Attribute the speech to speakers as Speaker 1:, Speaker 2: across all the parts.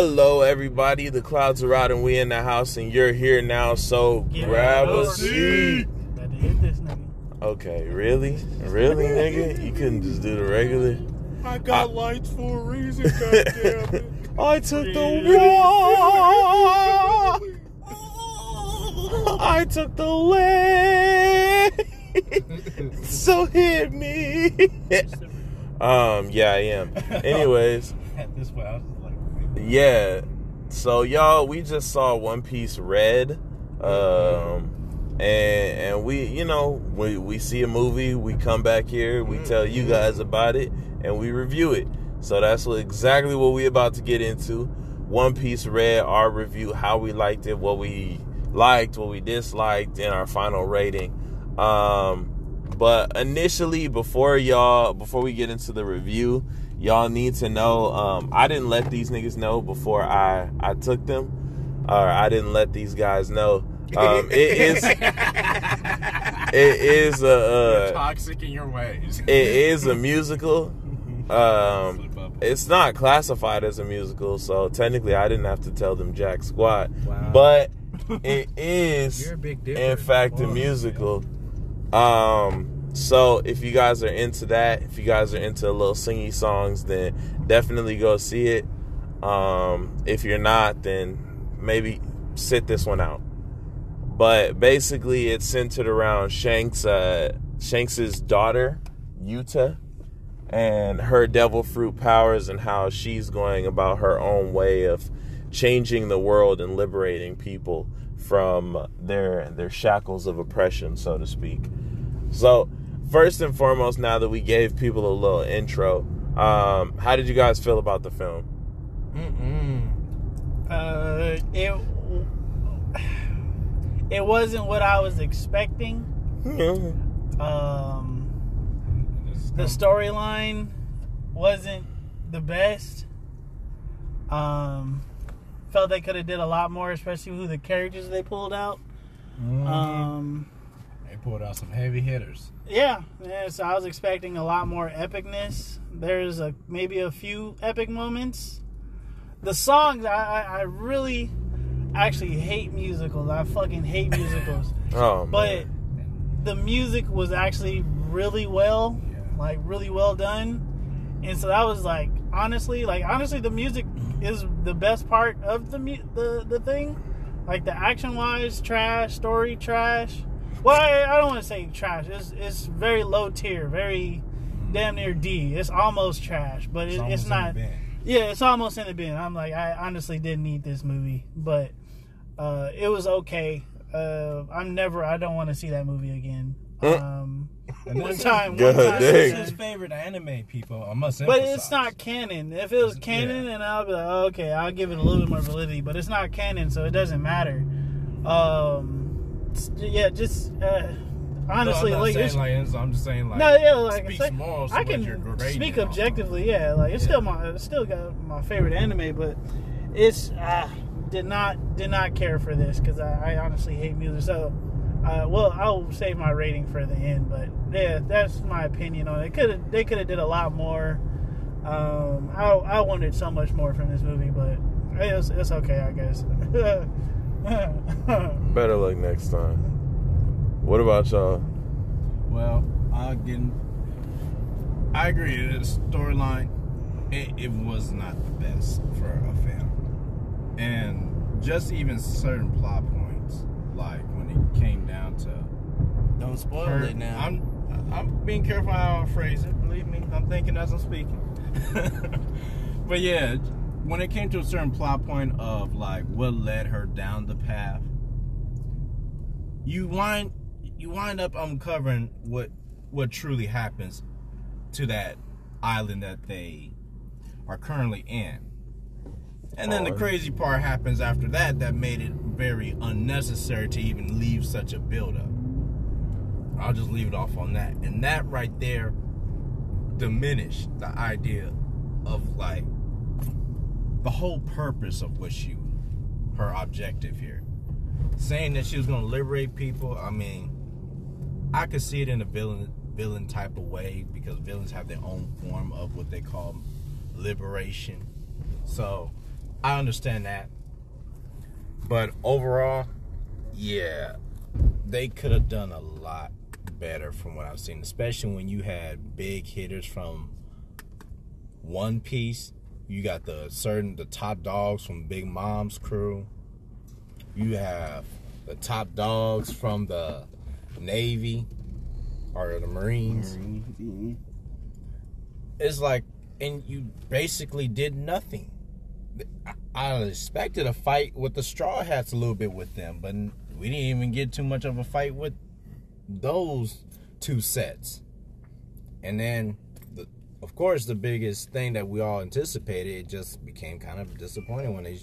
Speaker 1: Hello, everybody. The clouds are out and we in the house, and you're here now. So
Speaker 2: Get
Speaker 1: grab a
Speaker 2: board.
Speaker 1: seat.
Speaker 2: Had to hit this nigga.
Speaker 1: Okay, really, really, nigga? You couldn't just do the regular.
Speaker 3: I
Speaker 1: got
Speaker 3: lights for a reason, goddamn it.
Speaker 1: I took the wall. I took the leg. so hit me. um, yeah, I am. Anyways.
Speaker 3: At this point, I was just like,
Speaker 1: Yeah. So y'all, we just saw One Piece Red. Um and and we, you know, we we see a movie, we come back here, we tell you guys about it and we review it. So that's what, exactly what we're about to get into. One Piece Red, our review, how we liked it, what we liked, what we disliked, and our final rating. Um but initially before y'all before we get into the review, y'all need to know um I didn't let these niggas know before I I took them. Or I didn't let these guys know. Um it is it is a uh,
Speaker 3: toxic in your ways.
Speaker 1: it is a musical. Um, it's not classified as a musical, so technically I didn't have to tell them jack squat.
Speaker 3: Wow.
Speaker 1: But it is,
Speaker 3: You're a big
Speaker 1: in fact, a musical. Um, so if you guys are into that, if you guys are into little singy songs, then definitely go see it. Um, if you're not, then maybe sit this one out. But basically, it's centered around Shanks, uh, Shanks's daughter, Uta, and her devil fruit powers, and how she's going about her own way of changing the world and liberating people from their their shackles of oppression, so to speak. So, first and foremost, now that we gave people a little intro, um, how did you guys feel about the film?
Speaker 3: Mm-mm.
Speaker 2: Uh, it it wasn't what I was expecting. Um, the storyline wasn't the best. Um, felt they could have did a lot more, especially who the characters they pulled out.
Speaker 3: Mhm.
Speaker 2: Um,
Speaker 3: they pulled out some heavy hitters.
Speaker 2: Yeah, yeah. So I was expecting a lot more epicness. There's a maybe a few epic moments. The songs, I, I, I really actually hate musicals. I fucking hate musicals.
Speaker 1: Oh,
Speaker 2: But
Speaker 1: man.
Speaker 2: the music was actually really well,
Speaker 3: Yeah.
Speaker 2: like really well done. And so that was like honestly, like honestly, the music is the best part of the mu- the the thing. Like the action wise, trash, story trash. Well, I, I don't want to say trash. It's it's very low tier, very damn near D. It's almost trash, but it, it's,
Speaker 3: almost in
Speaker 2: not.
Speaker 3: the bin.
Speaker 2: Yeah, it's almost in the bin. I'm like, I honestly didn't need this movie, but uh, it was okay. Uh, I'm never. I don't want to see that movie again.
Speaker 1: Mm.
Speaker 2: Um,
Speaker 3: And
Speaker 2: one
Speaker 3: this
Speaker 2: time,
Speaker 1: God
Speaker 2: one time,
Speaker 1: dang.
Speaker 3: This is his favorite anime, people. I must
Speaker 2: but
Speaker 3: emphasize.
Speaker 2: it's not canon. If it was
Speaker 3: Yeah.
Speaker 2: canon, then I'll be like, oh, okay, I'll give it a little bit more validity. But it's not canon, so it doesn't matter. Um, s- yeah, just uh, honestly,
Speaker 3: no, I'm
Speaker 2: like,
Speaker 3: saying like I'm just saying like
Speaker 2: no, yeah, like I
Speaker 3: speaks
Speaker 2: said,
Speaker 3: more to
Speaker 2: I can
Speaker 3: you're
Speaker 2: speak
Speaker 3: it off of.
Speaker 2: objectively. Yeah, like it's
Speaker 3: Yeah.
Speaker 2: still my, it's still got my favorite anime, but it's uh, did not did not care for this because I, I honestly hate music. So, uh, well, I'll save my rating for the end. But yeah, that's my opinion on it. Could they could have did a lot more. Um, I I wanted so much more from this movie, but it's it's okay, I guess.
Speaker 1: better luck next time. What about y'all?
Speaker 3: Well, again, I agree. The storyline, it, it was not the best for a film, and just even certain plot points, like when it came down to
Speaker 4: Don't spoil
Speaker 3: her-
Speaker 4: it now.
Speaker 3: I'm I'm being careful how I phrase it. Believe me, I'm thinking as I'm speaking. but yeah, when it came to a certain plot point of like what led her down the path, you wind you wind up uncovering what what truly happens to that island that they are currently in. And then the crazy part happens after that that made it very unnecessary to even leave such a buildup. I'll just leave it off on that. And that right there diminished the idea of like the whole purpose of what she her objective here. Saying that she was gonna liberate people, I mean, I could see it in a villain villain type of way because villains have their own form of what they call liberation. So I understand that. But overall, yeah, they could have done a lot better from what I've seen, especially when you had big hitters from One Piece. You got the certain the top dogs from Big Mom's crew. You have the top dogs from the Navy or the Marines. It's like, and you basically did nothing. I- I expected a fight with the Straw Hats a little bit with them, but we didn't even get too much of a fight with those two sets. And then, the, of course, the biggest thing that we all anticipated, it just became kind of disappointing when they,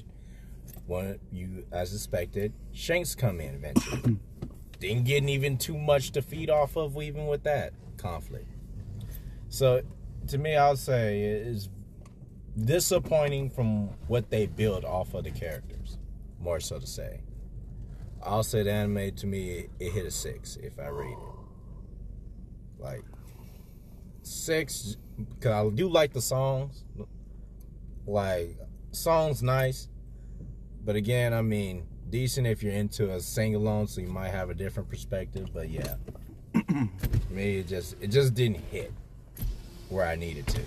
Speaker 3: when you, as expected, Shanks come in eventually. Didn't get even too much to feed off of, even with that conflict. So, to me, I would say it's disappointing from what they build off of the characters, more so to say. I'll say the anime to me it, it hit a six if I rate it. Like six because I do like the songs. Like songs nice, but again, I mean decent if you're into a sing along, so you might have a different perspective. But yeah, me it just it just didn't hit where I needed to.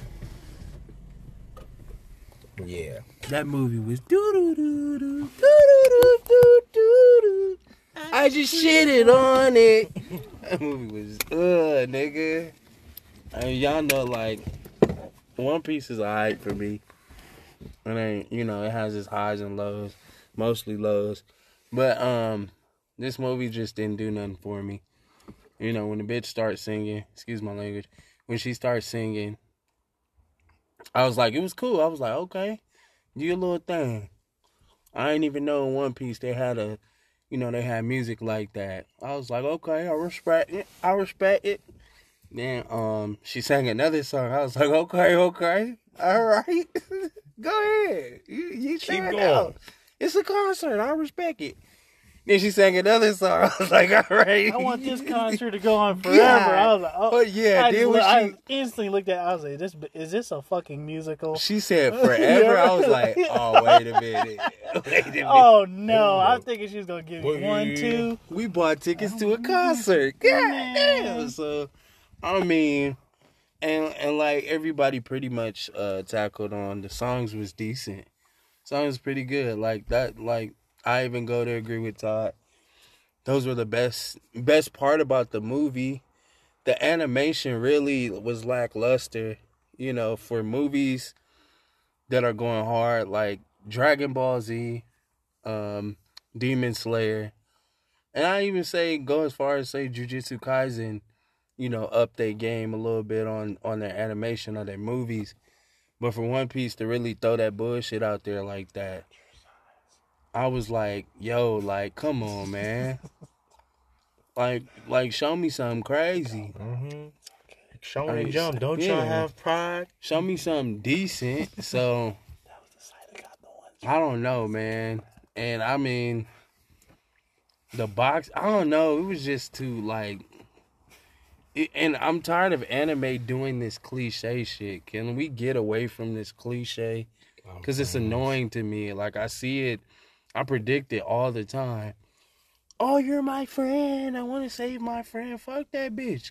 Speaker 3: Yeah.
Speaker 4: That movie was doo doo doo doo doo doo doo doo doo. I just shitted on it. That movie was uh nigga. Mean, y'all know like One Piece is alright for me. It ain't you know it has its highs and lows, mostly lows. But um, this movie just didn't do nothing for me. You know when the bitch starts singing, excuse my language, when she starts singing, I was like, it was cool. I was like, okay, do your little thing. I ain't even know in One Piece they had a, you know, they had music like that. I was like, okay, I respect it. I respect it. Then um, she sang another song. I was like, okay, okay, all right, go ahead. You, you
Speaker 3: Keep going.
Speaker 4: out. It's a concert. I respect it. Then she sang another song. I was like, all right.
Speaker 2: I want this concert to go on forever.
Speaker 4: Yeah.
Speaker 2: I was like, oh,
Speaker 4: Oh, yeah,
Speaker 2: I,
Speaker 4: then
Speaker 2: just
Speaker 4: when
Speaker 2: I
Speaker 4: she-
Speaker 2: instantly looked at. it, I was like, this is this a fucking musical?
Speaker 4: She said forever. I was like, oh wait a minute. Wait a minute.
Speaker 2: Oh no!
Speaker 3: Hold
Speaker 2: I'm thinking she was gonna give me one, two.
Speaker 4: we bought tickets to a concert. God damn. So, I mean, and and like everybody pretty much uh tackled on the songs was decent. Songs pretty good. Like that. Like I even go to agree with Todd. Those were the best best part about the movie. The animation really was lackluster. You know, for movies that are going hard, like Dragon Ball Z, um, Demon Slayer. And I even say go as far as say Jujutsu Kaisen, you know, up their game a little bit on on their animation of their movies. But for One Piece to really throw that bullshit out there like that, I was like, yo, like, come on, man. like, like, show me something crazy.
Speaker 3: Mm-hmm. Show and
Speaker 4: mean,
Speaker 3: jump. Don't
Speaker 4: yeah.
Speaker 3: y'all have pride?
Speaker 4: Show me something decent. So
Speaker 2: That was the side that got the ones.
Speaker 4: I don't know, man. And I mean, the box, I don't know. It was just too, like, and I'm tired of anime doing this cliche shit. Can we get away from this cliche? Oh, because it's annoying to me. Like, I see it, I predict it all the time. Oh, you're my friend. I want to save my friend. Fuck that bitch.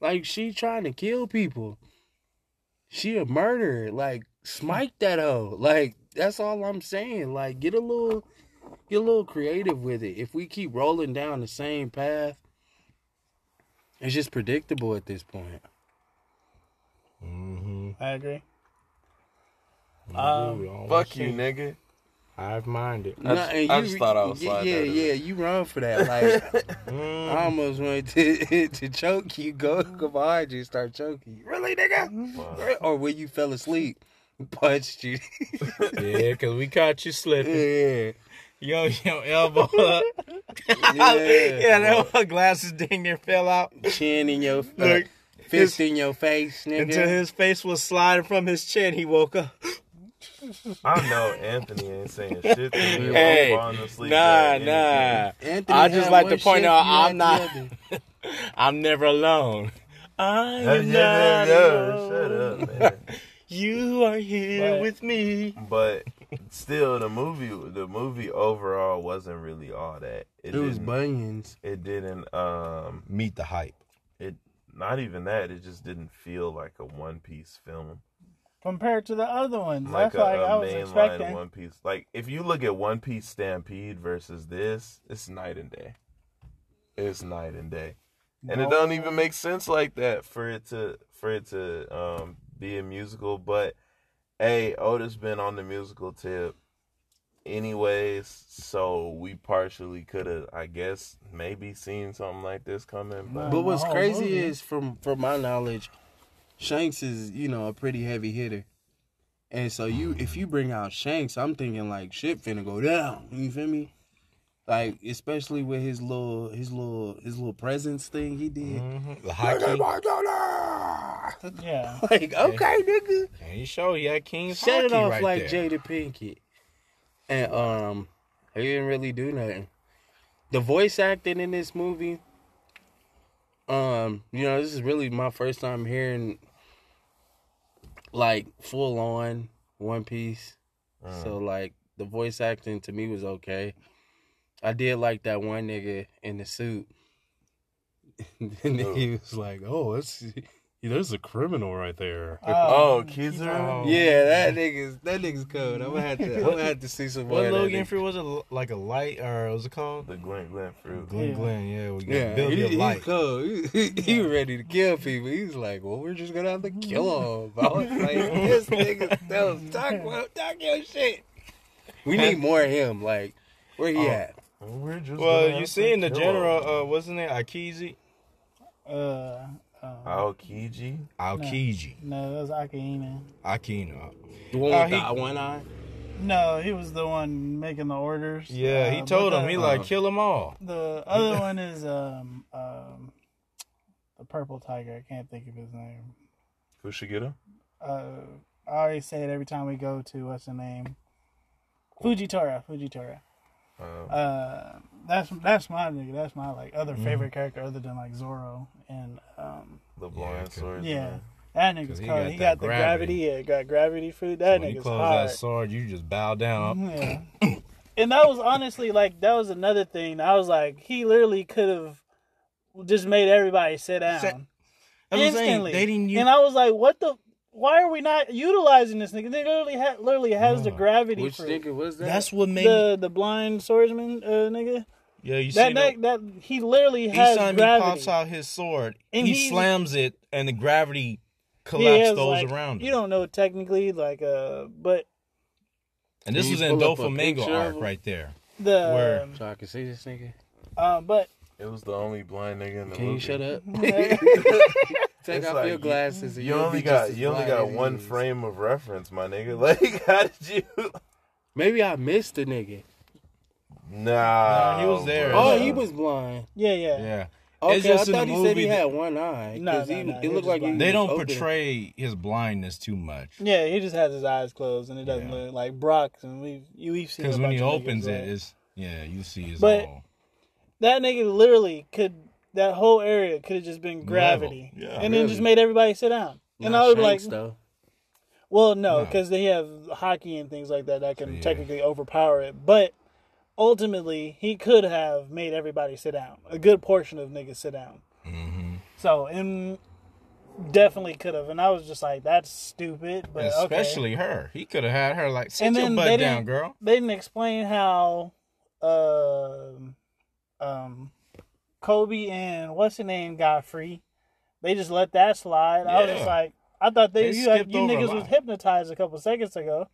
Speaker 4: Like, she trying to kill people. She a murderer. Like, smite that hoe. Like, that's all I'm saying. Like, get a little, get a little creative with it. If we keep rolling down the same path, it's just predictable at this point.
Speaker 3: Mm-hmm.
Speaker 2: I agree. Um,
Speaker 1: Fuck you, nigga.
Speaker 3: I've minded.
Speaker 1: I just- I just thought I was
Speaker 4: yeah,
Speaker 1: sliding
Speaker 4: yeah, yeah. You run for that. Like,
Speaker 3: Mm.
Speaker 4: I almost wanted to to choke you, go go behind you, and start choking you. Really, nigga? Or when you fell asleep, punched you.
Speaker 3: yeah, because we caught you slipping.
Speaker 4: yeah.
Speaker 3: Yo, your elbow up.
Speaker 4: Yeah.
Speaker 3: yeah, that one glasses dang near fell out
Speaker 4: Chin in your uh,
Speaker 3: Look,
Speaker 4: fist in your face, nigga.
Speaker 3: until his face was sliding from his chin. He woke up.
Speaker 1: I know Anthony ain't saying shit to me. while
Speaker 3: Hey,
Speaker 1: I'm falling asleep
Speaker 3: nah, nah.
Speaker 4: Anthony
Speaker 3: I just like to point out I'm not- I'm never alone. I'm
Speaker 1: yeah,
Speaker 3: not
Speaker 1: yeah,
Speaker 3: alone.
Speaker 1: Shut up, man.
Speaker 3: You are here
Speaker 2: Right.
Speaker 3: with me.
Speaker 1: But still the movie the movie overall wasn't really all that.
Speaker 4: It was
Speaker 1: didn't-
Speaker 4: bunions.
Speaker 1: It didn't. Um,
Speaker 3: Meet the hype.
Speaker 1: it not even that. It just didn't feel like a One Piece film.
Speaker 2: Compared to the other ones,
Speaker 1: Like
Speaker 2: that's
Speaker 1: a,
Speaker 2: like
Speaker 1: a
Speaker 2: I was
Speaker 1: mainline
Speaker 2: expecting.
Speaker 1: One Piece. Like if you look at One Piece Stampede versus this, it's night and day. It's night and day, and it don't even make sense like that for it to for it to um, be a musical. But hey, Otis been on the musical tip, anyways. So we partially could have, I guess, maybe seen something like this coming. But
Speaker 4: But what's crazy
Speaker 2: movie.
Speaker 4: is, from from my knowledge, Shanks is you know a pretty heavy hitter, and so you if you bring out Shanks, I'm thinking like shit finna go down. You feel me? Like especially with his little his little his little presence thing he did.
Speaker 3: Mm-hmm. The high
Speaker 2: Yeah.
Speaker 4: Like okay, nigga,
Speaker 3: And he showed he had King's
Speaker 4: shut it off
Speaker 3: right
Speaker 4: like
Speaker 3: there.
Speaker 4: Jada Pinkett, and um, he didn't really do nothing. The voice acting in this movie, um, you know, this is really my first time hearing like full on One Piece. So like the voice acting to me was okay. I did like that one nigga in the suit. and then he was like, "Oh, that's there's a criminal right there."
Speaker 1: oh, Kizaru.
Speaker 4: Yeah, that nigga's that nigga's cold. I'm gonna have to I'm gonna have to see some more.
Speaker 3: What
Speaker 4: of that
Speaker 3: Logia
Speaker 4: nigga.
Speaker 3: Fruit was it like a light or what was it called?
Speaker 1: the Glint Glint fruit.
Speaker 3: Glen
Speaker 2: Yeah.
Speaker 3: Glen, yeah, we got
Speaker 4: Yeah,
Speaker 3: build
Speaker 4: he,
Speaker 3: your
Speaker 4: he's
Speaker 3: light.
Speaker 4: cold. He, he, he ready to kill people. He's like, well, we're just gonna have to kill him. I was like, this nigga still talk about talk your shit. We need more of him. Like, where he
Speaker 3: Oh.
Speaker 4: at?
Speaker 1: We're just
Speaker 3: Well, you
Speaker 1: to
Speaker 3: seen the general,
Speaker 1: him.
Speaker 3: uh, what's his name? Akizi?
Speaker 2: Uh, uh,
Speaker 1: Aokiji.
Speaker 3: Aokiji.
Speaker 2: no, that was Akainu.
Speaker 3: Akino.
Speaker 4: The one
Speaker 3: Uh,
Speaker 4: with
Speaker 3: he-
Speaker 4: the one eye.
Speaker 2: No, he was the one making the orders.
Speaker 3: Yeah,
Speaker 2: Uh,
Speaker 3: he
Speaker 2: but
Speaker 3: told
Speaker 2: the,
Speaker 3: him, he
Speaker 4: uh,
Speaker 3: like, kill them all.
Speaker 2: The other one is um um the purple tiger. I can't think of his name.
Speaker 1: Kushigita.
Speaker 2: Uh, I always say it every time we go to what's the name? Fujitora. Fujitora.
Speaker 1: Uh,
Speaker 2: Uh, that's that's my nigga. That's my like other
Speaker 3: Mm-hmm.
Speaker 2: favorite character other than like Zoro and um
Speaker 1: the
Speaker 3: Yeah,
Speaker 1: blind
Speaker 3: 'cause-
Speaker 1: sword.
Speaker 2: yeah. that nigga's
Speaker 3: he
Speaker 2: cold.
Speaker 3: got
Speaker 2: He
Speaker 3: that
Speaker 2: got the gravity.
Speaker 3: gravity.
Speaker 2: Yeah, got gravity food. That
Speaker 3: when you
Speaker 2: nigga's
Speaker 3: close
Speaker 2: hard.
Speaker 3: that sword, you just bow down.
Speaker 2: Yeah. and that was honestly like that was another thing. I was like, he literally could have just made everybody sit down
Speaker 3: Sit- That's saying.
Speaker 2: instantly.
Speaker 3: They didn't use.
Speaker 2: and I was like, what the? Why are we not utilizing this nigga? They literally ha- literally has the gravity
Speaker 4: Which
Speaker 2: fruit.
Speaker 4: nigga was that?
Speaker 3: that's what made. me,
Speaker 2: the the blind swordsman uh, nigga.
Speaker 3: Yeah, you
Speaker 2: That,
Speaker 3: see
Speaker 2: that
Speaker 3: that.
Speaker 2: that he literally
Speaker 3: Each
Speaker 2: has
Speaker 3: time
Speaker 2: gravity.
Speaker 3: he pops out his sword,
Speaker 2: And
Speaker 3: he
Speaker 2: he's-
Speaker 3: slams it, and the gravity
Speaker 2: He
Speaker 3: collapses
Speaker 2: has,
Speaker 3: those
Speaker 2: like-
Speaker 3: around him.
Speaker 2: You don't know technically, like uh, but
Speaker 3: and this was
Speaker 4: you
Speaker 3: in
Speaker 4: pull up
Speaker 3: Doflamingo arc right there.
Speaker 2: the
Speaker 3: Where?
Speaker 2: um,
Speaker 4: so I can see this nigga.
Speaker 2: uh, but
Speaker 1: It was the only blind nigga in the
Speaker 4: Can
Speaker 1: movie.
Speaker 4: you shut up? Take
Speaker 1: It's
Speaker 4: off
Speaker 1: like
Speaker 4: your glasses.
Speaker 1: You
Speaker 4: you'll
Speaker 1: only got you only got one frame of reference, my nigga. Like, how did you?
Speaker 4: Maybe I missed the nigga.
Speaker 1: Nah,
Speaker 3: Nah, he was there.
Speaker 1: Oh, bro.
Speaker 4: Oh, he was blind.
Speaker 2: yeah, yeah,
Speaker 3: Yeah,
Speaker 4: Okay,
Speaker 3: It's just
Speaker 4: I thought
Speaker 3: the
Speaker 4: he said he had one eye.
Speaker 2: No,
Speaker 4: 'cause
Speaker 2: no,
Speaker 4: he,
Speaker 2: no,
Speaker 4: it looked like he
Speaker 2: blind.
Speaker 3: they don't
Speaker 4: open.
Speaker 3: portray his blindness too much.
Speaker 2: Yeah, he just has his eyes closed, and it doesn't
Speaker 3: Yeah.
Speaker 2: look like Brock. And we you we've seen
Speaker 3: Because when he opens it, it's yeah, you see his
Speaker 2: But-
Speaker 3: all.
Speaker 2: that nigga literally could that whole area could have just been gravity,
Speaker 3: Yeah,
Speaker 2: and then just made everybody sit down. And
Speaker 4: Not
Speaker 2: I was like,
Speaker 4: Shanks, though.
Speaker 2: well, no,
Speaker 3: No.
Speaker 2: because they have haki and things like that that can
Speaker 3: Yeah.
Speaker 2: technically overpower it, but ultimately he could have made everybody sit down. A good portion of niggas sit down.
Speaker 3: hmm
Speaker 2: So and definitely could have, and I was just like, that's stupid, but okay.
Speaker 3: Especially her. He could have had her like sit
Speaker 2: And
Speaker 3: your
Speaker 2: then
Speaker 3: butt
Speaker 2: they
Speaker 3: down,
Speaker 2: didn't-
Speaker 3: girl.
Speaker 2: they didn't explain how um um Koby and what's the name got free. They just let that slide. I was just like I thought they,
Speaker 3: They
Speaker 2: you, you niggas was hypnotized a couple seconds ago.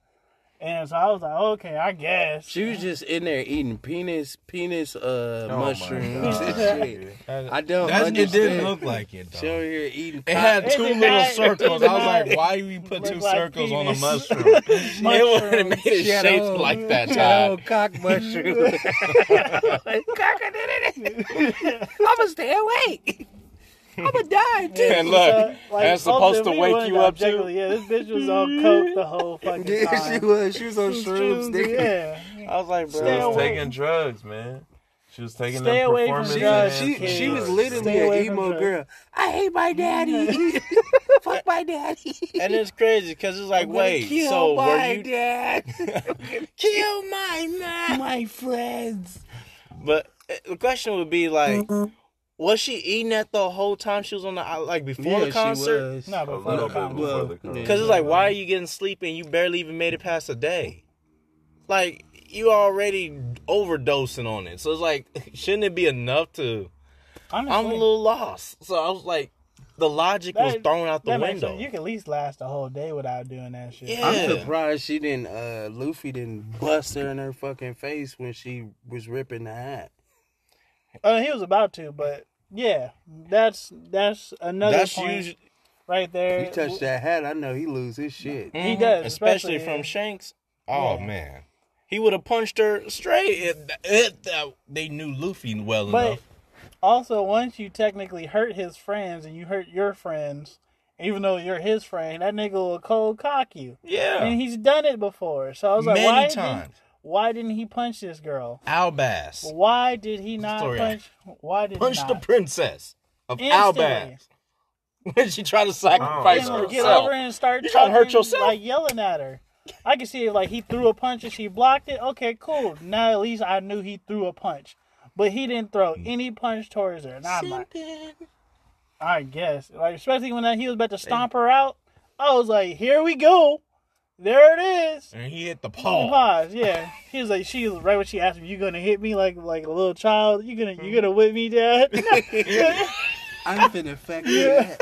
Speaker 2: And so I was like, okay, I guess.
Speaker 4: She was just in there eating penis, penis, uh,
Speaker 1: Oh
Speaker 4: mushrooms and shit. I don't
Speaker 3: That, it didn't look like it
Speaker 4: She over here eating.
Speaker 3: It had two
Speaker 2: did
Speaker 3: little
Speaker 2: not-
Speaker 3: circles. I was like,
Speaker 2: not
Speaker 3: why you put two
Speaker 2: like
Speaker 3: circles on a mushroom?
Speaker 4: It would have made it She
Speaker 3: shaped
Speaker 4: a whole-
Speaker 3: like that
Speaker 4: she had a
Speaker 3: time.
Speaker 4: whole cock mushroom. I'ma stay awake. I'ma die too.
Speaker 3: And look, that's supposed to wake you up too?
Speaker 2: Yeah, this bitch was on coke the whole fucking time.
Speaker 4: Yeah, she was. She was on shrooms, nigga.
Speaker 2: Yeah.
Speaker 3: I was like, bro.
Speaker 2: she
Speaker 1: was taking drugs, man. She was taking
Speaker 2: Stay
Speaker 1: them
Speaker 2: away from
Speaker 1: performance
Speaker 4: She,
Speaker 2: drugs,
Speaker 4: she, she was literally
Speaker 2: Stay
Speaker 4: an
Speaker 2: away from
Speaker 4: emo
Speaker 2: drugs.
Speaker 4: girl. I hate my daddy. Fuck my daddy.
Speaker 3: And it's crazy because it's like,
Speaker 4: I'm
Speaker 3: wait,
Speaker 4: kill
Speaker 3: so
Speaker 4: my
Speaker 3: were you
Speaker 4: dad?
Speaker 3: kill my man?
Speaker 4: my friends.
Speaker 3: But uh, the question would be like, was she eating that the whole time she was on the like before the concert?
Speaker 2: No,
Speaker 1: A
Speaker 2: before
Speaker 1: little
Speaker 2: the
Speaker 1: bit
Speaker 2: concert.
Speaker 1: before the concert.
Speaker 3: Because it's like, why are you getting sleepy and you barely even made it past a day? Like you already overdosing on it, so it's like, shouldn't it be enough to?
Speaker 2: Honestly,
Speaker 3: I'm a little lost. So I was like, the logic was thrown out the window.
Speaker 2: sense. You can at least last a whole day without doing that shit.
Speaker 3: Yeah.
Speaker 4: I'm surprised she didn't. uh Luffy didn't bust her in her fucking face when she was ripping the hat.
Speaker 2: Uh, he was about to, but yeah, that's that's another
Speaker 3: That's
Speaker 2: point
Speaker 3: usually
Speaker 2: right there.
Speaker 4: You touch that hat, I know he lose his shit.
Speaker 2: He mm-hmm. does,
Speaker 3: especially,
Speaker 2: especially-
Speaker 3: from Shanks. Oh
Speaker 2: Yeah.
Speaker 3: man, he would have punched her straight. It, it, that- they knew Luffy well
Speaker 2: But
Speaker 3: enough.
Speaker 2: also, once you technically hurt his friends and you hurt your friends, even though you're his friend, that nigga will cold cock you.
Speaker 3: Yeah,
Speaker 2: And he's done it before. So I was like,
Speaker 3: Many
Speaker 2: why
Speaker 3: times.
Speaker 2: Didn't, why didn't he punch this girl?
Speaker 3: Albass
Speaker 2: Why did he not
Speaker 3: Story
Speaker 2: punch? Why did
Speaker 3: punched
Speaker 2: he
Speaker 3: the princess of
Speaker 2: Instantly.
Speaker 3: Alabasta when she tried to sacrifice
Speaker 2: And
Speaker 1: Oh,
Speaker 2: get over and start
Speaker 3: You trying to hurt yourself?
Speaker 2: like yelling at her. I can see if like he threw a punch and she blocked it. Okay, cool. Now at least I knew he threw a punch, but he didn't throw
Speaker 3: Mm.
Speaker 2: any punch towards her. And I'm like, I guess, like especially when he was about to stomp her out, I was like, here we go, there it is.
Speaker 3: And he hit the paw.
Speaker 2: Pause. Yeah, he was like, she was right when she asked me, "You gonna hit me like like a little child? You gonna you gonna whip me, Dad?"
Speaker 4: I'm finna affect that.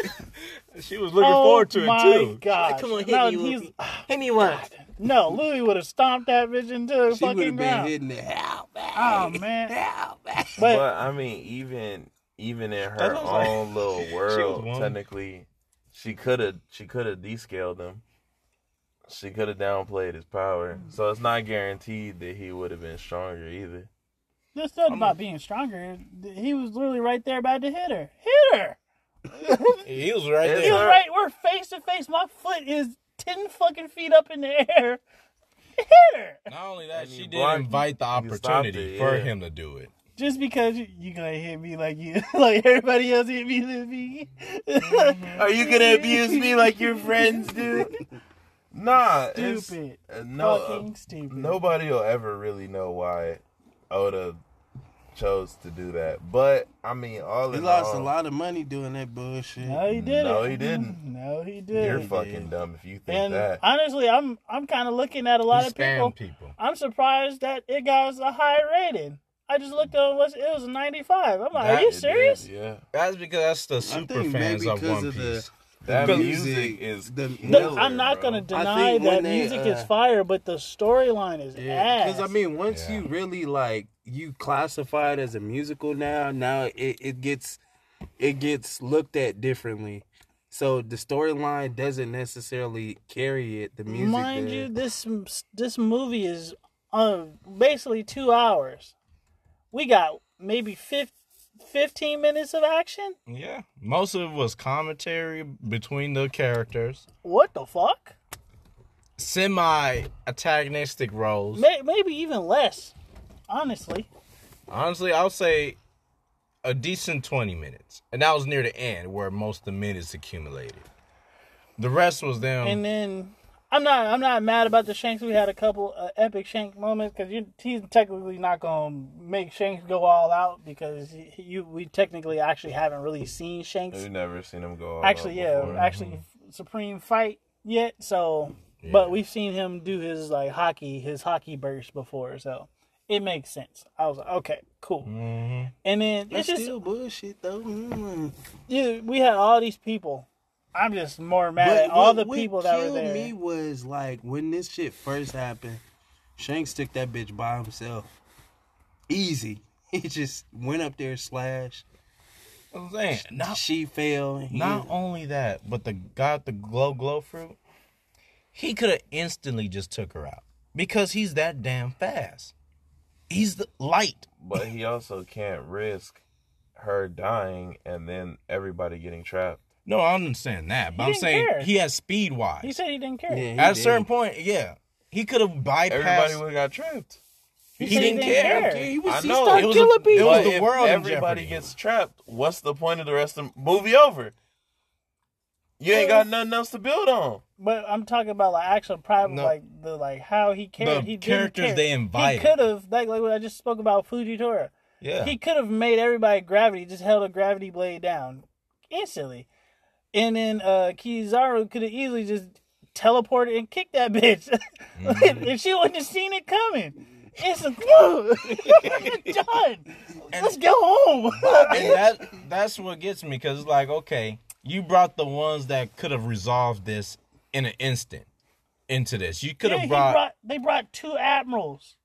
Speaker 3: She was looking
Speaker 2: oh
Speaker 3: forward to
Speaker 2: my
Speaker 3: it too.
Speaker 2: God!
Speaker 3: Come on, hit
Speaker 2: no,
Speaker 3: me,
Speaker 2: he's,
Speaker 3: Whoopi. Hit me once.
Speaker 2: no, Louis would have stomped that bitch into the
Speaker 4: She would
Speaker 2: fucking
Speaker 4: have been
Speaker 2: ground.
Speaker 4: hitting the hell back.
Speaker 2: Oh man!
Speaker 4: Hell back.
Speaker 2: But,
Speaker 1: But I mean, even even in her
Speaker 3: That's what I'm
Speaker 1: own little world,
Speaker 3: one.
Speaker 1: technically, she could have she could have descaled him. She could have downplayed his power, mm. so it's not guaranteed that he would have been stronger either.
Speaker 2: this not about being stronger. He was literally right there about to hit her. Hit her.
Speaker 3: He was right
Speaker 1: It's
Speaker 2: He was right. We're face to face. My foot is ten fucking feet up in the air. Hit her.
Speaker 3: Not only that,
Speaker 1: And
Speaker 3: she did
Speaker 1: blocked-
Speaker 3: invite the opportunity
Speaker 1: it,
Speaker 3: for
Speaker 1: yeah.
Speaker 3: him to do it.
Speaker 2: Just because you, you gonna hit me like you like everybody else hit me, Luffy.
Speaker 1: Are you gonna abuse me like your friends do? Nah,
Speaker 2: Stupid.
Speaker 1: uh, no,
Speaker 2: Fucking stupid.
Speaker 1: nobody will ever really know why Oda chose to do that. But I mean, all
Speaker 4: He
Speaker 1: in
Speaker 4: lost
Speaker 1: all,
Speaker 4: a lot of money doing that bullshit.
Speaker 2: No, he didn't.
Speaker 1: No, he didn't.
Speaker 2: No, he didn't.
Speaker 1: You're fucking dumb if you think
Speaker 2: And
Speaker 1: that.
Speaker 2: honestly, I'm I'm kind of looking at a lot
Speaker 3: He
Speaker 2: of people.
Speaker 3: people.
Speaker 2: I'm surprised that it got a high rating. I just looked on what's it was a 95. I'm like,
Speaker 3: That
Speaker 2: are you
Speaker 3: it did,
Speaker 2: serious?
Speaker 1: Yeah,
Speaker 3: That's because that's the
Speaker 4: think
Speaker 3: super fans
Speaker 4: maybe
Speaker 3: of
Speaker 4: 'cause
Speaker 3: One
Speaker 4: of the-
Speaker 3: Piece.
Speaker 1: That
Speaker 4: The
Speaker 1: music,
Speaker 4: music,
Speaker 1: is
Speaker 4: the-
Speaker 2: No,
Speaker 1: killer,
Speaker 2: I'm not
Speaker 1: bro.
Speaker 2: gonna deny that
Speaker 4: they,
Speaker 2: music
Speaker 4: uh,
Speaker 2: is fire, but the storyline is ass.
Speaker 4: Because I mean, once
Speaker 3: Yeah.
Speaker 4: you really like you classify it as a musical now, now it, it gets it gets looked at differently. So the storyline doesn't necessarily carry it. The music,
Speaker 2: mind
Speaker 4: does.
Speaker 2: you, this this movie is uh, basically two hours. We got maybe 15, 15 minutes of action.
Speaker 3: Yeah, most of it was commentary between the characters,
Speaker 2: What the fuck?
Speaker 3: semi-antagonistic roles.
Speaker 2: May, maybe even less. Honestly,
Speaker 3: Honestly, I'll say a decent twenty minutes, and that was near the end where most of the minutes accumulated. The rest was them.
Speaker 2: and then I'm not I'm not mad about the Shanks. We had a couple uh, epic Shank moments because he's technically not gonna make Shanks go all out because he, you we technically actually haven't really seen Shanks
Speaker 1: We've never seen him go. all
Speaker 2: actually yeah
Speaker 1: before.
Speaker 2: actually Supreme fight yet. So,
Speaker 3: Yeah.
Speaker 2: but we've seen him do his like haki his haki burst before, so it makes sense. I was like, okay, cool.
Speaker 3: Mhm.
Speaker 2: And then
Speaker 4: That's
Speaker 2: it's just
Speaker 4: still bullshit though. Mm.
Speaker 2: yeah, we had all these people. I'm just more mad
Speaker 4: But
Speaker 2: at all the people that were
Speaker 4: killed
Speaker 2: there.
Speaker 4: me was like when this shit first happened, Shanks took that bitch by himself. Easy. He just went up there, slashed.
Speaker 3: I'm saying, not
Speaker 4: she fell. and he-
Speaker 3: not only that, but the guy got the glow glow fruit. He could have instantly just took her out because he's that damn fast. He's the light.
Speaker 1: but he also can't risk her dying and then everybody getting trapped.
Speaker 3: No, I understand that, but
Speaker 2: He
Speaker 3: I'm
Speaker 2: didn't
Speaker 3: saying
Speaker 2: care.
Speaker 3: he has speed wise.
Speaker 2: he said he didn't care.
Speaker 4: Yeah, he
Speaker 3: At a
Speaker 4: did.
Speaker 3: certain point, yeah, he could have bypassed.
Speaker 1: Everybody would have got trapped.
Speaker 3: he,
Speaker 2: said
Speaker 3: didn't care.
Speaker 4: He was,
Speaker 1: I
Speaker 4: he
Speaker 1: know.
Speaker 4: started
Speaker 3: It was a-
Speaker 4: killing
Speaker 3: it
Speaker 4: people.
Speaker 3: was the
Speaker 1: if
Speaker 3: world in
Speaker 1: everybody
Speaker 3: jeopardy.
Speaker 1: gets trapped, what's the point of the rest of the movie over? you ain't got nothing else to build on.
Speaker 2: But I'm talking about like actual private,
Speaker 3: No.
Speaker 2: like the like how he cared.
Speaker 3: The
Speaker 2: he didn't
Speaker 3: characters
Speaker 2: care.
Speaker 3: they invited.
Speaker 2: He could have like like what I just spoke about Fujitora.
Speaker 3: Yeah.
Speaker 2: He could have made everybody gravity, just held a gravity blade down instantly, and then uh Kizaru could have easily just teleported and kicked that bitch,
Speaker 3: Mm-hmm.
Speaker 2: and she wouldn't have seen it coming. It's a clue. done. Let's go home.
Speaker 3: and that that's what gets me because it's like okay you brought the ones that could have resolved this in an instant into this you could have
Speaker 2: he
Speaker 3: brought,
Speaker 2: brought, they brought two admirals.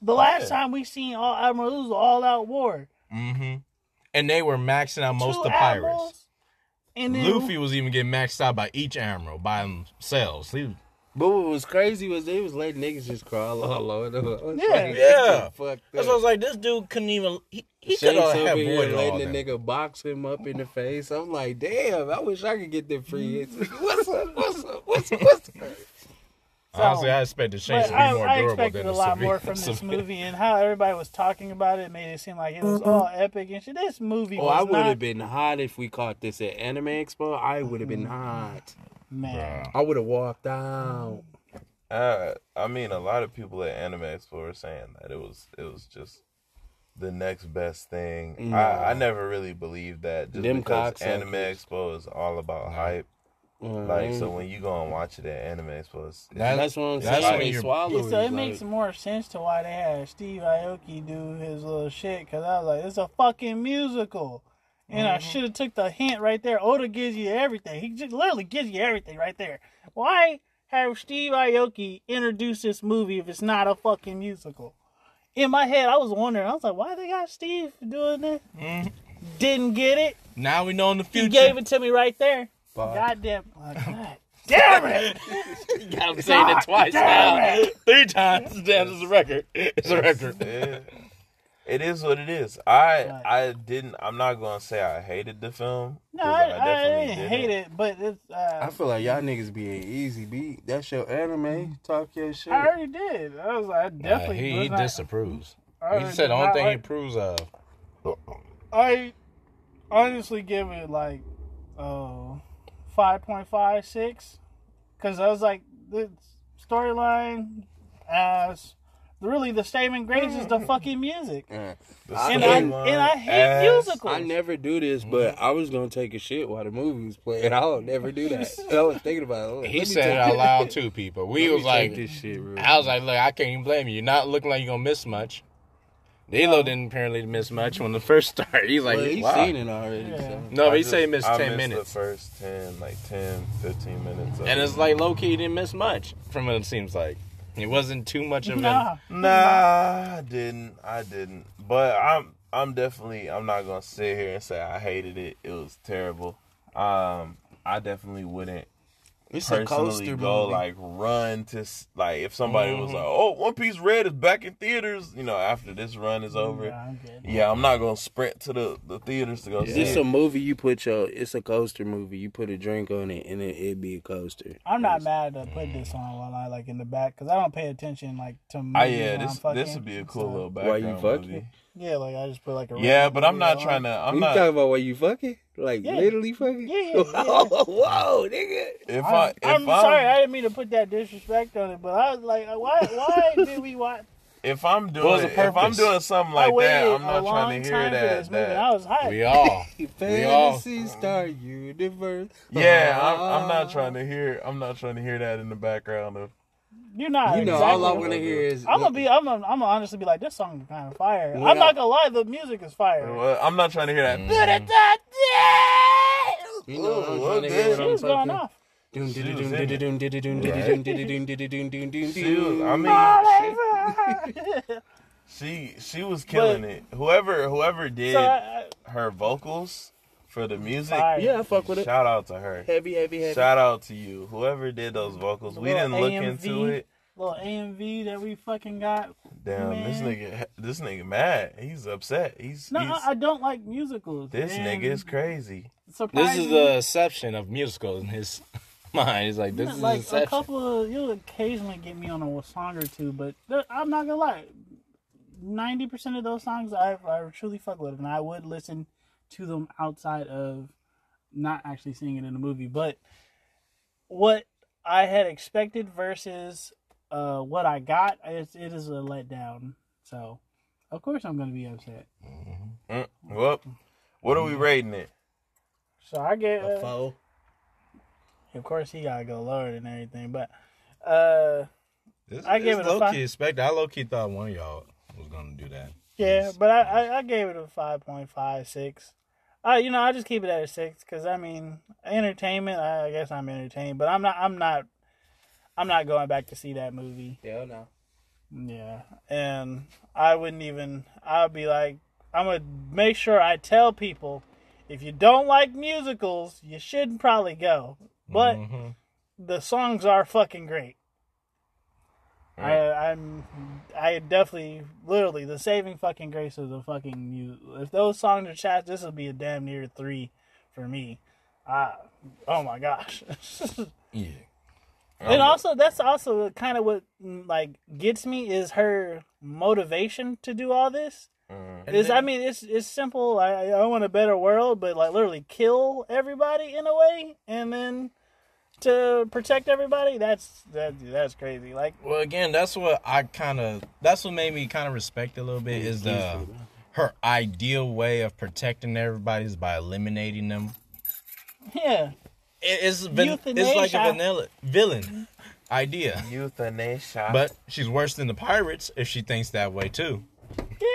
Speaker 2: The last time we seen all admirals, it was all out war.
Speaker 3: Mm-hmm. and they were maxing out most
Speaker 2: Two
Speaker 3: of the pirates
Speaker 2: admirals, And then
Speaker 3: luffy was even getting maxed out by each admiral by themselves He-
Speaker 4: But what was crazy was they was letting niggas just crawl all over the I
Speaker 2: Yeah.
Speaker 4: like,
Speaker 3: Yeah.
Speaker 4: Fucked
Speaker 3: that's
Speaker 4: up.
Speaker 3: why i was like this dude couldn't even he, he could have
Speaker 4: over
Speaker 3: had
Speaker 4: here
Speaker 3: avoided all
Speaker 4: letting the
Speaker 3: that.
Speaker 4: nigga box him up in the face. I'm like, damn, I wish I could get them free hits. What's up? What's up? What's up? What's up?
Speaker 3: Honestly i expected Shanks
Speaker 2: But
Speaker 3: to be
Speaker 2: I,
Speaker 3: more
Speaker 2: I
Speaker 3: durable
Speaker 2: expected
Speaker 3: than
Speaker 2: a lot more from this movie and how everybody was talking about it made it seem like it was all epic and shit. This movie
Speaker 4: Oh,
Speaker 2: was
Speaker 4: I would
Speaker 2: not,
Speaker 4: have been hot if we caught this at Anime Expo. I would have been hot.
Speaker 2: man.
Speaker 4: I would have walked out.
Speaker 1: Uh, I mean, a lot of people at Anime Expo were saying that it was it was just the next best thing. I, I never really believed that just
Speaker 4: Them
Speaker 1: because. Anime Expo is all about hype. Like so, when you go and watch it at Anime Expo, it's,
Speaker 3: That-
Speaker 4: that's what I'm
Speaker 3: that's
Speaker 4: saying.
Speaker 3: when
Speaker 4: They
Speaker 3: you're-
Speaker 4: swallow
Speaker 2: so it
Speaker 4: like-
Speaker 2: makes more sense to why they had Steve Aoki do his little shit because I was like, it's a fucking musical. And I mm-hmm. should have took the hint right there. Oda gives you everything. He just literally gives you everything right there. Why have Steve Aoki introduce this movie if it's not a fucking musical? In my head, I was wondering. I was like, why they got Steve doing this? Mm-hmm. Didn't get it.
Speaker 3: now we know in the
Speaker 2: He
Speaker 3: future
Speaker 2: gave it to me right there.
Speaker 4: Fuck.
Speaker 2: Goddamn. oh, God damn it.
Speaker 3: I'm saying it twice now. Three times. Damn, it's a record. It's a record.
Speaker 1: Yeah. It is what it is. I
Speaker 2: Right.
Speaker 1: I didn't. I'm not gonna say I hated the film.
Speaker 2: No,
Speaker 1: 'cause
Speaker 2: I, I,
Speaker 1: definitely
Speaker 2: didn't hate it, but it's. Uh,
Speaker 4: I feel like y'all niggas being easy beat. That's your anime. Talk your shit.
Speaker 2: I already did. I was like, I definitely.
Speaker 3: he
Speaker 2: was
Speaker 3: he
Speaker 2: not-
Speaker 3: disapproves.
Speaker 2: I
Speaker 3: He
Speaker 2: did
Speaker 3: said the only
Speaker 2: not
Speaker 3: thing he
Speaker 2: like-
Speaker 3: approves of.
Speaker 2: I honestly give it like uh five point five six because I was like the storyline as really the statement grades is the fucking music,
Speaker 4: Uh,
Speaker 1: The
Speaker 2: and I and I hate
Speaker 1: ass.
Speaker 2: musicals.
Speaker 4: I never do this, but I was gonna take a shit while the movie was playing. I don't never do that. I was thinking about it.
Speaker 3: He said
Speaker 4: take
Speaker 3: it out
Speaker 4: this-
Speaker 3: loud too, people. We
Speaker 4: let
Speaker 3: was like,
Speaker 4: this shit, real
Speaker 3: I was like, look, I can't even blame you. You're not looking like you're gonna miss much. D'Lo didn't apparently miss much when the first started. He's like,
Speaker 4: well, he's
Speaker 3: wow.
Speaker 4: seen it already.
Speaker 2: Yeah.
Speaker 4: So.
Speaker 3: No,
Speaker 1: I
Speaker 3: but he
Speaker 1: just-
Speaker 3: said he missed
Speaker 1: I
Speaker 3: ten
Speaker 1: missed
Speaker 3: minutes,
Speaker 1: The first ten, like 10, 15 minutes.
Speaker 3: and it's like low key he didn't miss much from what it seems like. It wasn't too much of
Speaker 2: nah,
Speaker 3: an.
Speaker 1: Nah, I didn't. I didn't. But I'm I'm definitely I'm not gonna sit here and say I hated it. It was terrible. Um, I definitely wouldn't
Speaker 4: It's a
Speaker 1: personally
Speaker 4: coaster
Speaker 1: go
Speaker 4: movie.
Speaker 1: like run to like if somebody was
Speaker 3: Mhm.
Speaker 1: like, oh, One Piece Red is back in theaters. You know, after this run is over.
Speaker 2: nah, I'm good.
Speaker 1: Yeah, I'm not gonna sprint to the, the theaters to go see
Speaker 4: It's
Speaker 1: it.
Speaker 4: a movie you put your. It's a coaster movie. You put a drink on it, and it it be a coaster.
Speaker 2: I'm not mad to put this on while I like in the back because I don't pay attention like to movies
Speaker 1: Ah, yeah, this
Speaker 2: I'm fucking,
Speaker 1: this would be a cool
Speaker 2: so-
Speaker 1: little
Speaker 4: Why you fucking?
Speaker 1: movie.
Speaker 2: Yeah, like I just put like a
Speaker 1: Yeah, but I'm not
Speaker 2: on.
Speaker 1: trying to. I'm
Speaker 4: you
Speaker 1: not.
Speaker 4: talking about why you fucking? Like
Speaker 2: Yeah.
Speaker 4: literally fucking?
Speaker 2: Yeah, yeah, yeah.
Speaker 4: Whoa, nigga.
Speaker 1: If I,
Speaker 2: I'm,
Speaker 1: if
Speaker 2: I'm
Speaker 1: I'm,
Speaker 2: sorry, I didn't mean to put that disrespect on it, but I was like, why? Why did we watch?
Speaker 1: if I'm doing, if I'm doing something like that, I'm not trying to hear that.
Speaker 2: this movie. and
Speaker 1: that
Speaker 2: I was hyped.
Speaker 3: We all. We all.
Speaker 4: Fantasy Star Universe.
Speaker 1: Yeah, I'm, I'm not uh-huh. trying to hear. I'm not trying to hear that in the background of.
Speaker 2: You're not.
Speaker 4: You know,
Speaker 2: exactly
Speaker 4: all I want to hear is.
Speaker 2: I'm gonna be. I'm gonna, I'm gonna honestly be like, this song is kind of fire.
Speaker 4: When
Speaker 2: I'm not gonna lie, the music is fire.
Speaker 1: Well, I'm not trying to hear that.
Speaker 3: Mm.
Speaker 4: You know, I'm
Speaker 1: Ooh,
Speaker 4: trying to hear what I'm
Speaker 2: was going
Speaker 4: fucking.
Speaker 2: off.
Speaker 1: I
Speaker 4: dun.
Speaker 1: mean, she she was killing it. Whoever whoever did
Speaker 2: so I,
Speaker 1: her vocals for the music,
Speaker 2: Fire.
Speaker 4: Yeah, I fuck with it.
Speaker 1: shout out to her.
Speaker 4: Heavy, heavy, heavy.
Speaker 1: Shout out to you. Whoever did those vocals, we didn't look into it.
Speaker 2: little AMV that we fucking got.
Speaker 1: Damn, this nigga, this nigga mad. He's upset. He's,
Speaker 2: No,
Speaker 1: he's
Speaker 2: I, I don't like musicals.
Speaker 1: this
Speaker 2: and
Speaker 1: nigga is crazy.
Speaker 3: This is the exception of musicals in his mind. He's like, this is
Speaker 2: like
Speaker 3: the
Speaker 2: a couple of you'll occasionally get me on a song or two, but I'm not gonna lie. Ninety percent of those songs I I truly fuck with, and I would listen to them outside of not actually seeing it in the movie. But what I had expected versus uh, what I got, it, it is a letdown. So, of course, I'm going to be upset.
Speaker 1: Mm, well, what are we rating it?
Speaker 2: So I get,
Speaker 3: A
Speaker 2: uh,
Speaker 3: foe.
Speaker 2: of course, he got to go lower than everything. But uh,
Speaker 3: This,
Speaker 2: I
Speaker 3: this
Speaker 2: gave it a
Speaker 3: low
Speaker 2: five.
Speaker 3: key expected. I low key thought one of y'all was gonna do that.
Speaker 2: Yeah, but I, I, I gave it a five point five six. I you know I just keep it at a six because I mean entertainment. I guess I'm entertained, but I'm not. I'm not. I'm not going back to see that movie.
Speaker 4: Hell no.
Speaker 2: Yeah, and I wouldn't even. I'd be like, I'm gonna make sure I tell people, if you don't like musicals, you shouldn't probably go. But
Speaker 3: Mhm.
Speaker 2: the songs are fucking great. I, I'm, I definitely, literally, the saving fucking grace of the fucking music. If those songs are chat, this would be a damn near three for me. Ah, oh my gosh.
Speaker 3: yeah.
Speaker 2: and also, that's also kind of what mm, like gets me is her motivation to do all this.
Speaker 1: Mm.
Speaker 2: Is I mean, it's it's simple. I I want a better world, but like literally kill everybody in a way, and then to protect everybody. That's that that's crazy. Like
Speaker 3: Well, again, that's what I kind of. That's what made me kind of respect a little bit is the her ideal way of protecting everybody is by eliminating them.
Speaker 2: yeah,
Speaker 3: It- it's van- it's like a vanilla villain idea,
Speaker 1: Euthanasia.
Speaker 3: but she's worse than the pirates if she thinks that way too.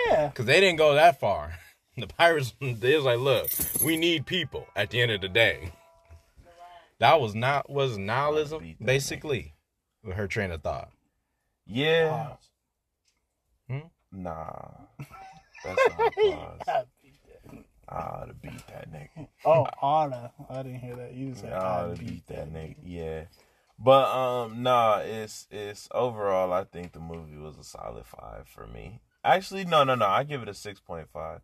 Speaker 2: yeah.
Speaker 3: Because they didn't go that far. The pirates, they was like, look, we need people at the end of the day. That was not was nihilism,
Speaker 1: Beat that
Speaker 3: basically, with her train of thought.
Speaker 1: yeah.
Speaker 3: Hmm?
Speaker 1: Nah. That's not pause. I ought to beat that nigga.
Speaker 2: Oh, Anna. I didn't hear that. You said
Speaker 1: I
Speaker 2: I
Speaker 1: ought to beat that nigga. Yeah. But um nah, it's it's overall I think the movie was a solid five for me. Actually, no, no, no. I give it a six point five.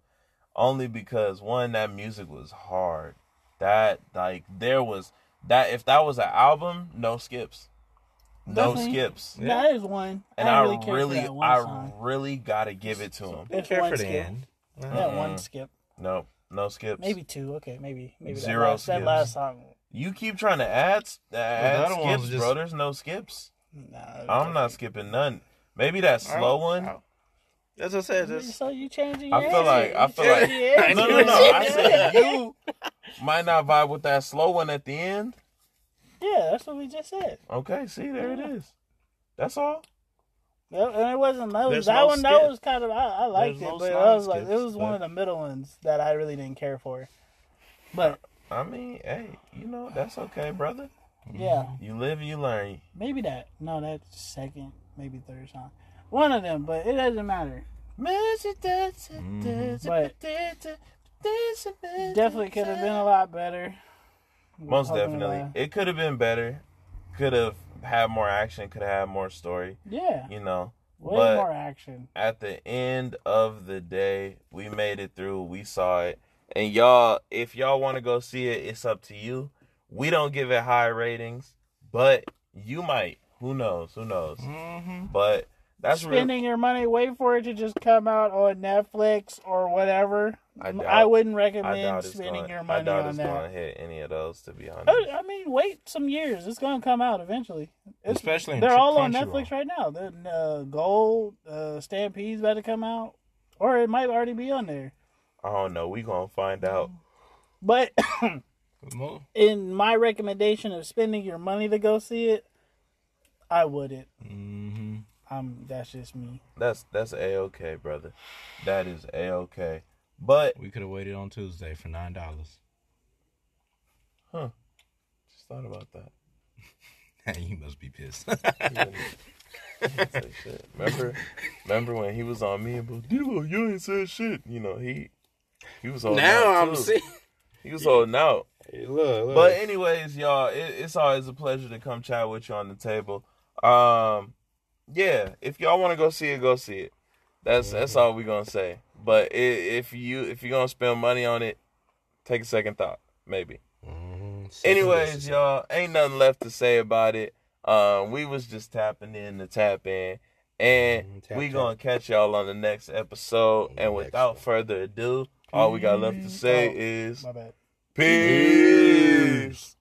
Speaker 1: Only because one, that music was hard. That like there was that if that was an album, no skips. No
Speaker 2: Definitely.
Speaker 1: skips.
Speaker 2: That is one.
Speaker 1: And
Speaker 2: I
Speaker 1: I
Speaker 2: really, care
Speaker 1: really,
Speaker 2: for that one
Speaker 1: I
Speaker 2: song.
Speaker 1: really gotta give it to him.
Speaker 2: It's
Speaker 3: care
Speaker 2: one
Speaker 3: for the
Speaker 2: skip.
Speaker 3: end.
Speaker 2: Yeah, one skip.
Speaker 1: No, no skips.
Speaker 2: Maybe two. Okay, maybe maybe that
Speaker 1: Zero
Speaker 2: last, that
Speaker 1: skips.
Speaker 2: last song.
Speaker 1: You keep trying to add, uh, add
Speaker 3: other ones
Speaker 1: skips,
Speaker 3: just-
Speaker 1: bro. There's no skips.
Speaker 2: Nah,
Speaker 1: I'm not skipping none. Maybe that slow one.
Speaker 3: That's what I said. That's,
Speaker 2: So you changing
Speaker 1: I feel like- I feel like-
Speaker 2: changing
Speaker 1: No, no, no. I said you might not vibe with that slow one at the end.
Speaker 2: Yeah, that's what we just said.
Speaker 1: Okay, see, there it is. That's all.
Speaker 2: Well, and it wasn't that, was, that
Speaker 3: no
Speaker 2: one. That was kind of I, I liked
Speaker 3: There's
Speaker 2: it,
Speaker 3: no
Speaker 2: but I was like, it
Speaker 3: skips,
Speaker 2: was one of the middle ones that I really didn't care for. But
Speaker 1: I mean, hey, you know that's okay, brother.
Speaker 2: yeah,
Speaker 1: You live, you learn.
Speaker 2: maybe that. No, that's second, maybe third song. One of them, but it doesn't matter. But definitely could have been a lot better.
Speaker 1: Most definitely, it could have been better. Could have had more action. Could have had more story.
Speaker 2: yeah,
Speaker 1: You know,
Speaker 2: way
Speaker 1: but-
Speaker 2: more action.
Speaker 1: at the end of the day, we made it through. We saw it. And y'all, if y'all want to go see it, it's up to you. We don't give it high ratings, but you might. Who knows? Who knows?
Speaker 3: mm-hmm.
Speaker 1: But that's really
Speaker 2: Spending your money, wait for it to just come out on Netflix or whatever.
Speaker 1: I
Speaker 2: I, wouldn't recommend
Speaker 1: doubt it's
Speaker 2: spending
Speaker 1: going.
Speaker 2: your
Speaker 1: I
Speaker 2: money
Speaker 1: doubt
Speaker 2: on
Speaker 1: it's
Speaker 2: that.
Speaker 1: going to hit any of those. To be honest,
Speaker 2: Oh, I mean, wait some years. It's gonna come out eventually. It's,
Speaker 3: Especially in
Speaker 2: they're
Speaker 3: Cr-
Speaker 2: all on
Speaker 3: Crunchyroll.
Speaker 2: Netflix right now. The uh, Gold uh, Stampede's about to come out, or it might already be on there.
Speaker 1: I don't know. We gonna find out.
Speaker 2: But in my recommendation of spending your money to go see it, I wouldn't.
Speaker 3: Mhm.
Speaker 2: Um, that's just me.
Speaker 1: That's that's a okay, brother. That is a okay. But
Speaker 3: We could have waited on Tuesday for nine dollars. Huh.
Speaker 1: Just thought about that.
Speaker 3: you must be pissed.
Speaker 1: say shit. Remember, remember when he was on me about Devo, you ain't said shit. You know he he was holding
Speaker 3: now
Speaker 1: out
Speaker 3: I'm
Speaker 1: too.
Speaker 3: seeing.
Speaker 1: He was holding out.
Speaker 3: Hey, look, look.
Speaker 1: But anyways, y'all, it, it's always a pleasure to come chat with you on the table. Um, yeah, if y'all want to go see it, go see it. That's that's all we're gonna say. But i if you if you're gonna spend money on it, take a second thought, maybe.
Speaker 3: Mhm.
Speaker 1: Anyways, y'all, ain't nothing left to say about it. Um, we was just tapping in to tap in, and
Speaker 3: Mhm, tap,
Speaker 1: we
Speaker 3: tap.
Speaker 1: gonna catch y'all on the next episode. And without
Speaker 3: one.
Speaker 1: further ado, all we got left to say
Speaker 2: Oh.
Speaker 1: is
Speaker 2: My bad.
Speaker 1: Peace.